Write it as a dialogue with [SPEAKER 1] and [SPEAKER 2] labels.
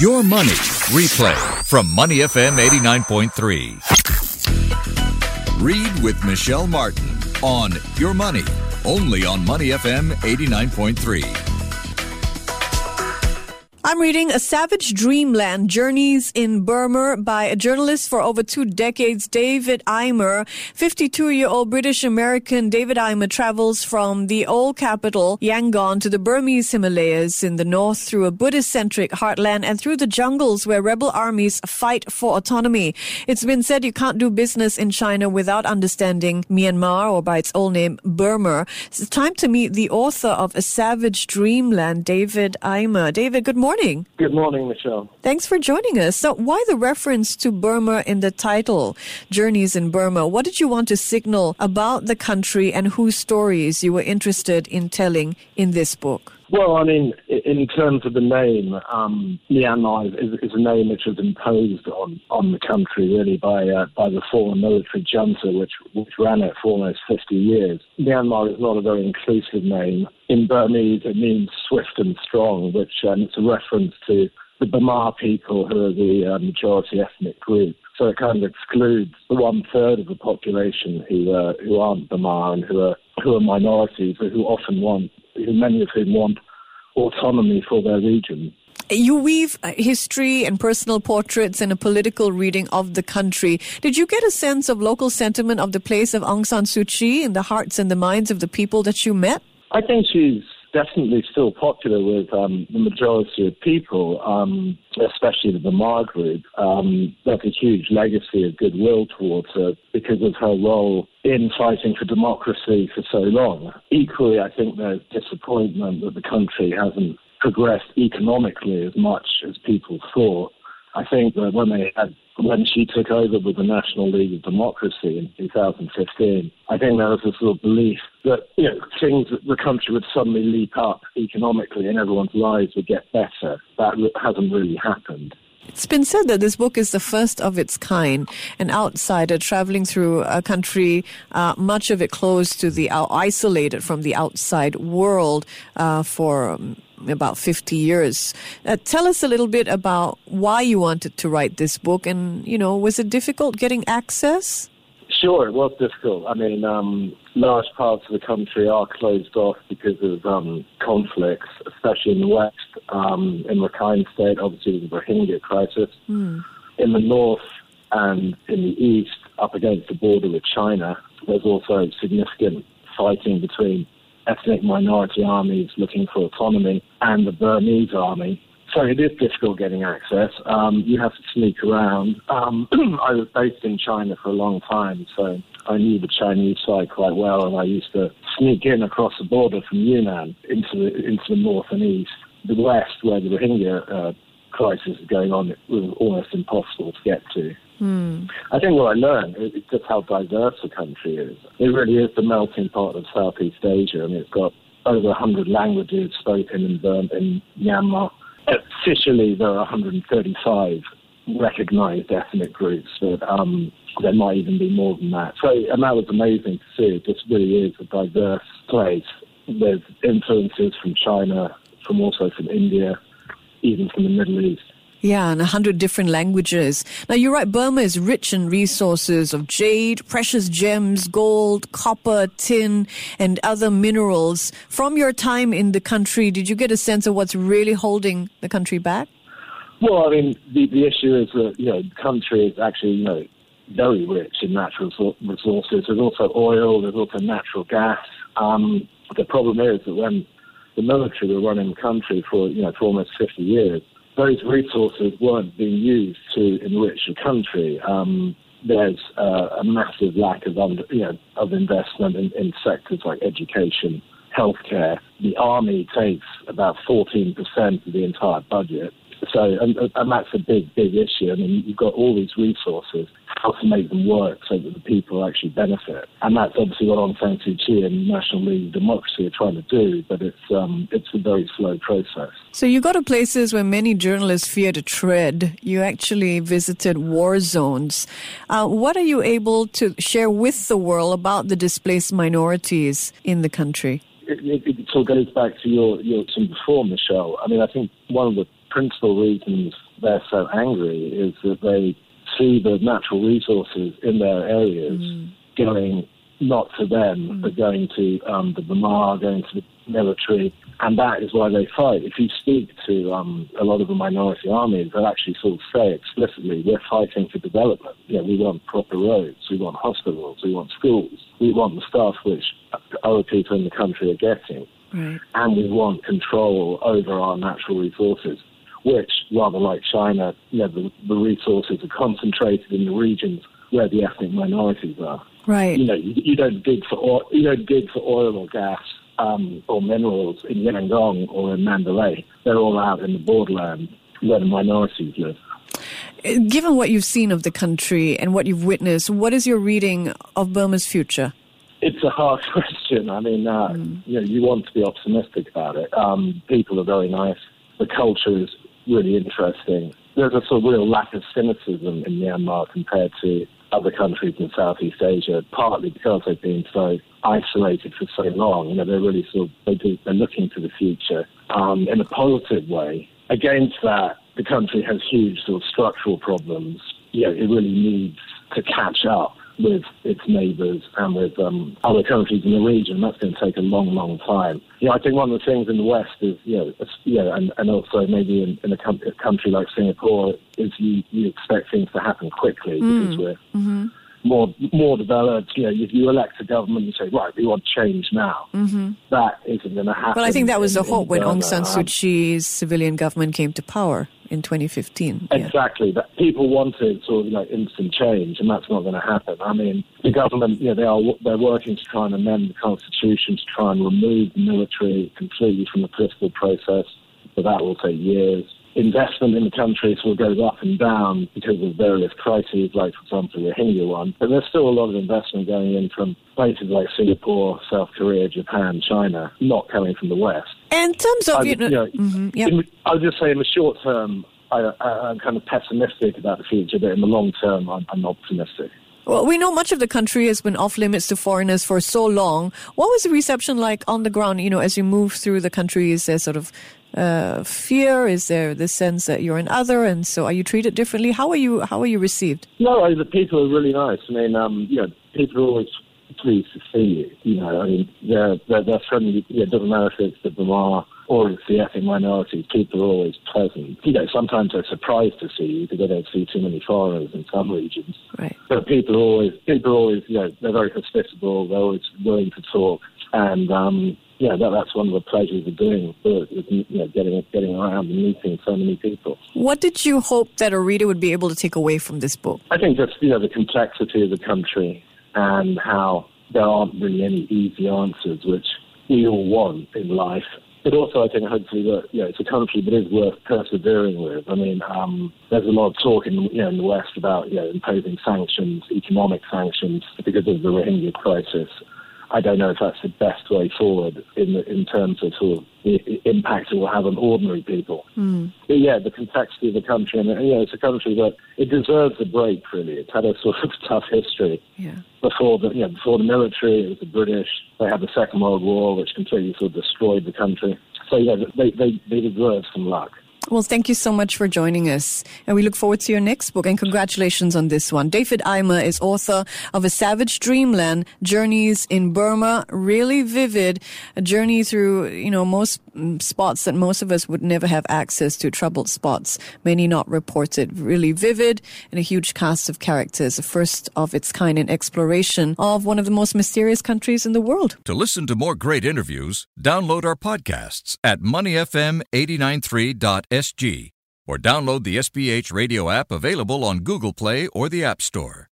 [SPEAKER 1] Your Money Replay from Money FM 89.3. Read with Michelle Martin on Your Money, only on Money FM 89.3.
[SPEAKER 2] I'm reading A Savage Dreamland Journeys in Burma by a journalist for over two decades, David Eimer. 52 year old British American David Eimer travels from the old capital, Yangon, to the Burmese Himalayas in the north through a Buddhist centric heartland and through the jungles where rebel armies fight for autonomy. It's been said you can't do business in China without understanding Myanmar or by its old name, Burma. It's time to meet the author of A Savage Dreamland, David Eimer. David, good morning morning.
[SPEAKER 3] Good morning, Michelle.
[SPEAKER 2] Thanks for joining us. So, why the reference to Burma in the title, Journeys in Burma? What did you want to signal about the country and whose stories you were interested in telling in this book?
[SPEAKER 3] Well, I mean, in terms of the name, um, Myanmar is, is, a name which was imposed on, on the country really by uh, by the former military junta, which which ran it for almost 50 years. Myanmar is not a very inclusive name. In Burmese, it means swift and strong, which um, it's a reference to the Bamar people, who are the uh, majority ethnic group. So it kind of excludes the one third of the population who uh, who aren't Bamar and who are who are minorities, but who often want many of whom want autonomy for their region.
[SPEAKER 2] You weave uh, history and personal portraits and a political reading of the country. Did you get a sense of local sentiment of the place of Aung San Suu Kyi in the hearts and the minds of the people that you met?
[SPEAKER 3] I think she's definitely still popular with um, the majority of people, um, especially the Bamar group. Um, there's a huge legacy of goodwill towards her because of her role in fighting for democracy for so long. Equally, I think there's disappointment that the country hasn't progressed economically as much as people thought. I think that when they had when she took over with the National League of Democracy in 2015, I think there was a sort of belief that you know things the country would suddenly leap up economically and everyone's lives would get better. That hasn't really happened.
[SPEAKER 2] It's been said that this book is the first of its kind, an outsider traveling through a country, uh, much of it closed to the, uh, isolated from the outside world uh, for um, about 50 years. Uh, tell us a little bit about why you wanted to write this book and, you know, was it difficult getting access?
[SPEAKER 3] Sure, it was difficult. I mean, um, large parts of the country are closed off because of um, conflicts, especially in the west. Um, in Rakhine State, obviously, the Rohingya crisis. Mm. In the north and in the east, up against the border with China, there's also significant fighting between ethnic minority armies looking for autonomy and the Burmese army so it is difficult getting access. Um, you have to sneak around. Um, I was based in China for a long time, so I knew the Chinese side quite well, and I used to sneak in across the border from Yunnan into the, into the north and east. The west, where the Rohingya uh, crisis is going on, it was almost impossible to get to. Hmm. I think what I learned is just how diverse the country is. It really is the melting pot of Southeast Asia. I mean, it's got over 100 languages spoken in, Burma, in Myanmar officially there are 135 recognized ethnic groups, but um, there might even be more than that. So, and that was amazing to see. It just really is a diverse place with influences from China, from also from India, even from the Middle East.
[SPEAKER 2] Yeah, and a hundred different languages. Now, you're right, Burma is rich in resources of jade, precious gems, gold, copper, tin, and other minerals. From your time in the country, did you get a sense of what's really holding the country back?
[SPEAKER 3] Well, I mean, the, the issue is that, you know, the country is actually, you know, very rich in natural resources. There's also oil, there's also natural gas. Um, the problem is that when the military were running the country for, you know, for almost 50 years, those resources weren't being used to enrich the country. Um, there's uh, a massive lack of under, you know, of investment in, in sectors like education, healthcare. The army takes about 14% of the entire budget. So, and, and that's a big, big issue. I mean, you've got all these resources, how to make them work so that the people actually benefit. And that's obviously what Aung San Suu Kyi and National League of Democracy are trying to do, but it's, um, it's a very slow process.
[SPEAKER 2] So you go to places where many journalists fear to tread. You actually visited war zones. Uh, what are you able to share with the world about the displaced minorities in the country?
[SPEAKER 3] It, it, it, goes back to your, your team before, Michelle. I mean, I think one of the principal reasons they're so angry is that they see the natural resources in their areas mm. going not to them, mm. but going to um, the Bamar, going to the military, and that is why they fight. If you speak to um, a lot of the minority armies, they'll actually sort of say explicitly, we're fighting for development. You know, we want proper roads, we want hospitals, we want schools, we want the stuff which other people in the country are getting. Right. And we want control over our natural resources, which, rather like China, you know, the, the resources are concentrated in the regions where the ethnic minorities are.
[SPEAKER 2] Right.
[SPEAKER 3] You know, you, you don't dig for oil, you don't dig for oil or gas um, or minerals in Yangon or in Mandalay. They're all out in the borderland where the minorities live.
[SPEAKER 2] Given what you've seen of the country and what you've witnessed, what is your reading of Burma's future?
[SPEAKER 3] It's a hard question. I mean, uh, mm. you know, you want to be optimistic about it. Um, people are very nice. The culture is really interesting. There's a sort of real lack of cynicism in Myanmar compared to other countries in Southeast Asia, partly because they've been so isolated for so long. You know, they're really sort of they're looking to the future um, in a positive way. Against that, the country has huge sort of structural problems. You know, it really needs to catch up with its neighbours and with um, other countries in the region. That's going to take a long, long time. You know, I think one of the things in the West is, you know, you know and, and also maybe in, in a, com- a country like Singapore, is you, you expect things to happen quickly mm. because we're mm-hmm. More more developed. You know, if you elect a government and say, right, we want change now, mm-hmm. that isn't going to happen.
[SPEAKER 2] Well, I think that was the hope when Aung San Suu Kyi's civilian government came to power in 2015.
[SPEAKER 3] Exactly. That people wanted sort of like instant change, and that's not going to happen. I mean, the government, you know, they are they're working to try and amend the constitution to try and remove the military completely from the political process, but that will take years investment in the country sort of goes up and down because of various crises, like, for example, the Rohingya one. But there's still a lot of investment going in from places like Singapore, South Korea, Japan, China, not coming from the West.
[SPEAKER 2] In terms of, I, you know,
[SPEAKER 3] mm-hmm, yep. in, I'll just say in the short term, I, am kind of pessimistic about the future, but in the long term, I'm, I'm optimistic.
[SPEAKER 2] Well, we know much of the country has been off limits to foreigners for so long. What was the reception like on the ground? You know, as you move through the country, is there sort of uh, fear? Is there the sense that you're an other, and so are you treated differently? How are you? How are you received?
[SPEAKER 3] No, the people are really nice. I mean, um, you know, people are always pleased to see you. You know, I mean, they're they're, they're friendly. Yeah, it doesn't matter if it's the Bamar or it's the ethnic minority. People are always pleasant. You know, sometimes they're surprised to see you because they don't see too many foreigners in some regions.
[SPEAKER 2] Right.
[SPEAKER 3] But people are always people are always you know they're very hospitable. They're always willing to talk and um, yeah, that, that's one of the pleasures of doing it, is, you know, getting getting around and meeting so many people.
[SPEAKER 2] What did you hope that a reader would be able to take away from this book?
[SPEAKER 3] I think just you know the complexity of the country and how there aren't really any easy answers, which we all want in life. But also, I think hopefully that you know it's a country that is worth persevering with. I mean, um, there's a lot of talk in you know in the West about you know imposing sanctions, economic sanctions because of the Rohingya crisis. I don't know if that's the best way forward in the, in terms of sort of the impact it will have on ordinary people. Mm. But yeah, the complexity of the country, and you know, it's a country that it deserves a break. Really, it's had a sort of tough history.
[SPEAKER 2] Yeah.
[SPEAKER 3] Before the you know, before the military, it was the British. They had the Second World War, which completely sort of destroyed the country. So yeah, they they, they deserve some luck.
[SPEAKER 2] Well, thank you so much for joining us. And we look forward to your next book. And congratulations on this one. David Eimer is author of A Savage Dreamland, Journeys in Burma. Really vivid. A journey through, you know, most spots that most of us would never have access to, troubled spots, many not reported. Really vivid and a huge cast of characters. A first of its kind in exploration of one of the most mysterious countries in the world.
[SPEAKER 1] To listen to more great interviews, download our podcasts at moneyfm893.com SG or download the SPH radio app available on Google Play or the App Store.